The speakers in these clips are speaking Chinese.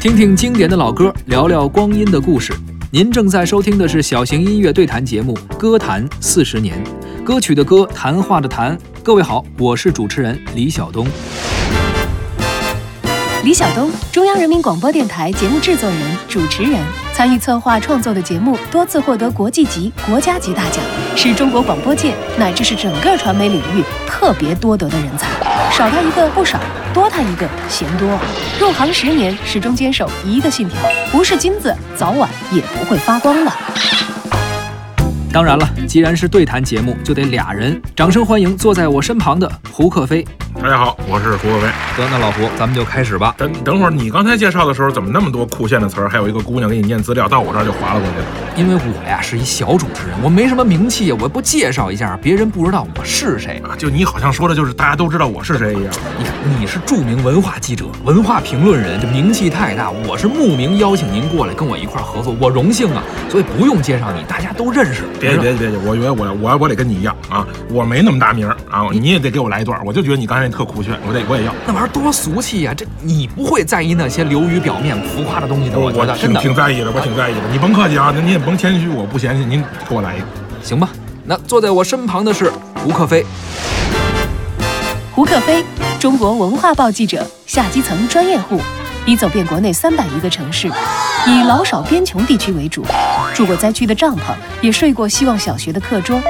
听听经典的老歌，聊聊光阴的故事。您正在收听的是小型音乐对谈节目《歌坛四十年》，歌曲的歌，谈话的谈。各位好，我是主持人李晓东。李晓东，中央人民广播电台节目制作人、主持人，参与策划创作的节目多次获得国际级、国家级大奖，是中国广播界乃至是整个传媒领域特别多得的人才。少他一个不少，多他一个嫌多。入行十年，始终坚守一个信条：不是金子，早晚也不会发光的。当然了，既然是对谈节目，就得俩人。掌声欢迎坐在我身旁的胡克飞。大家好，我是胡可飞。得，那老胡，咱们就开始吧。等等会儿，你刚才介绍的时候，怎么那么多酷炫的词儿？还有一个姑娘给你念资料，到我这儿就划了过去了。因为我呀是一小主持人，我没什么名气，我不介绍一下，别人不知道我是谁。啊，就你好像说的就是大家都知道我是谁一样。你看，你是著名文化记者、文化评论人，这名气太大，我是慕名邀请您过来跟我一块儿合作，我荣幸啊，所以不用介绍你，大家都认识。别别别，我觉得我我我得跟你一样啊，我没那么大名儿啊，你也得给我来一段。我就觉得你刚才那特酷炫，我得我也要。那玩意儿多俗气呀！这你不会在意那些流于表面、浮夸的东西的，我觉得真挺的。挺在意的，我挺在意的。你甭客气啊，您也甭谦虚，我不嫌弃。您给我来一个。行吧，那坐在我身旁的是胡克飞。胡克飞，中国文化报记者，下基层专业户，已走遍国内三百余个城市，以老少边穷地区为主，住过灾区的帐篷，也睡过希望小学的课桌，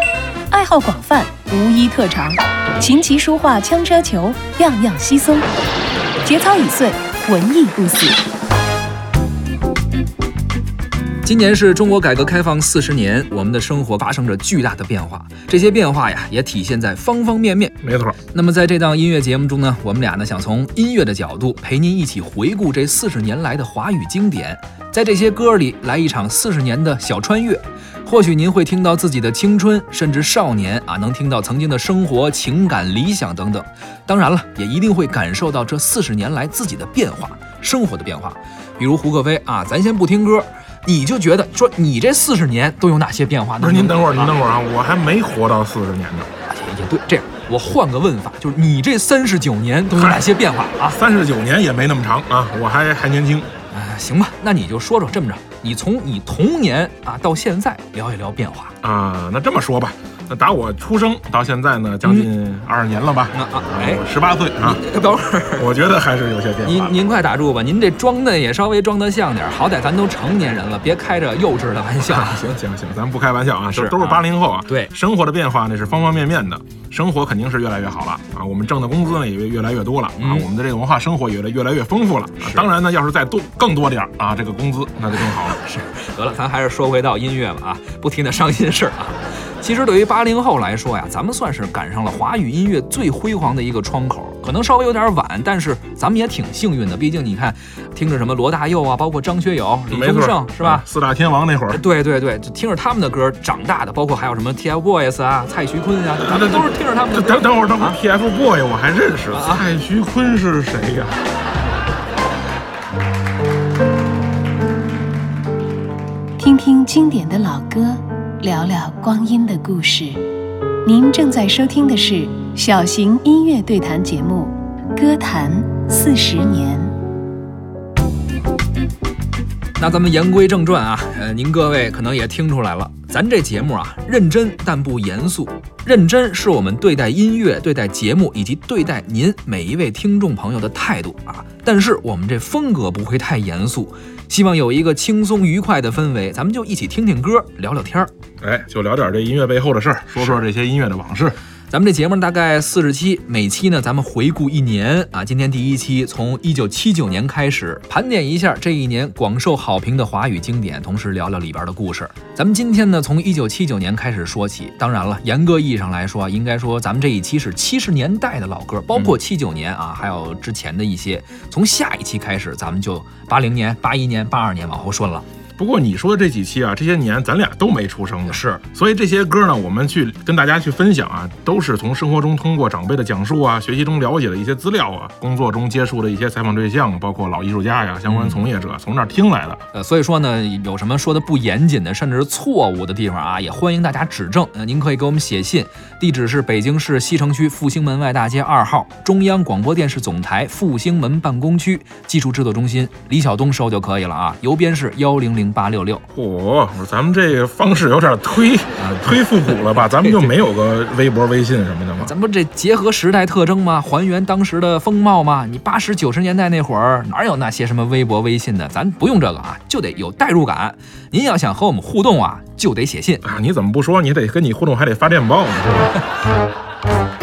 爱好广泛，无一特长，琴棋书画枪车球，样样稀松，节操已碎，文艺不死。今年是中国改革开放四十年，我们的生活发生着巨大的变化，这些变化呀，也体现在方方面面。没错，那么在这档音乐节目中呢，我们俩呢想从音乐的角度陪您一起回顾这四十年来的华语经典，在这些歌里来一场四十年的小穿越。或许您会听到自己的青春，甚至少年啊，能听到曾经的生活、情感、理想等等。当然了，也一定会感受到这四十年来自己的变化，生活的变化。比如胡可飞啊，咱先不听歌，你就觉得说你这四十年都有哪些变化？不是您等会儿，您啊等会儿啊，我还没活到四十年呢。也也对，这样我换个问法，就是你这三十九年都有哪些变化啊？三十九年也没那么长啊，我还还年轻。啊，行吧，那你就说说这么着，你从你童年啊到现在聊一聊变化。啊，那这么说吧，那打我出生到现在呢，将近二十年了吧？那啊，哎，十八岁啊，等会儿，我觉得还是有些变化。您您快打住吧，您这装的也稍微装得像点儿，好歹咱都成年人了，别开着幼稚的玩笑。啊，行行行，咱不开玩笑啊，是都都是啊八零后啊。对生活的变化那是方方面面的，生活肯定是越来越好了啊，我们挣的工资呢也越越来越多了啊，嗯我们的这个文化生活也越来越来越丰富了。啊当然呢，要是再多更多点儿啊，这个工资那就更好了。是，得了，咱还是说回到音乐吧啊，不提那伤心事儿啊。其实对于八零后来说呀，咱们算是赶上了华语音乐最辉煌的一个窗口，可能稍微有点晚，但是咱们也挺幸运的。毕竟你看，听着什么罗大佑啊，包括张学友、李宗盛，是吧啊？四大天王那会儿，对对对，就听着他们的歌长大的，包括还有什么 TFBOYS 啊、蔡徐坤啊，咱们都是听着他们的歌。等等会儿，等会儿啊，TFBOYS 我还认识，啊蔡徐坤是谁呀？听听经典的老歌，聊聊光阴的故事。您正在收听的是小型音乐对谈节目《歌坛四十年》。那咱们言归正传啊，呃，您各位可能也听出来了，咱这节目啊，认真但不严肃。认真是我们对待音乐、对待节目以及对待您每一位听众朋友的态度啊。但是我们这风格不会太严肃，希望有一个轻松愉快的氛围，咱们就一起听听歌，聊聊天儿。哎，就聊点这音乐背后的事儿，说说这些音乐的往事。咱们这节目大概四十期，每期呢咱们回顾一年啊。今天第一期从一九七九年开始，盘点一下这一年广受好评的华语经典，同时聊聊里边的故事。咱们今天呢从一九七九年开始说起，当然了，严格意义上来说，应该说咱们这一期是七十年代的老歌，包括七九年啊，还有之前的一些。从下一期开始，咱们就八零年、八一年、八二年往后顺了。不过你说的这几期啊，这些年咱俩都没出生呢，是，所以这些歌呢，我们去跟大家去分享啊，都是从生活中通过长辈的讲述啊，学习中了解的一些资料啊，工作中接触的一些采访对象，包括老艺术家呀、相关从业者，从那儿听来的。呃，所以说呢，有什么说的不严谨的，甚至是错误的地方啊，也欢迎大家指正。呃，您可以给我们写信，地址是北京市西城区复兴门外大街二号中央广播电视总台复兴门办公区技术制作中心李晓东收就可以了啊。邮编是幺零零八六六。嚯，我说咱们这个方式有点推、啊、推 复古了吧？咱们就没有个微博、微信什么的吗？咱不这结合时代特征吗？还原当时的风貌吗？你八十九十年代那会儿哪有那些什么微博、微信的？咱不用这个啊，就得有代入感。您要想和我们互动啊，就得写信啊！你怎么不说？你得跟你互动，还得发电报呢，是吧？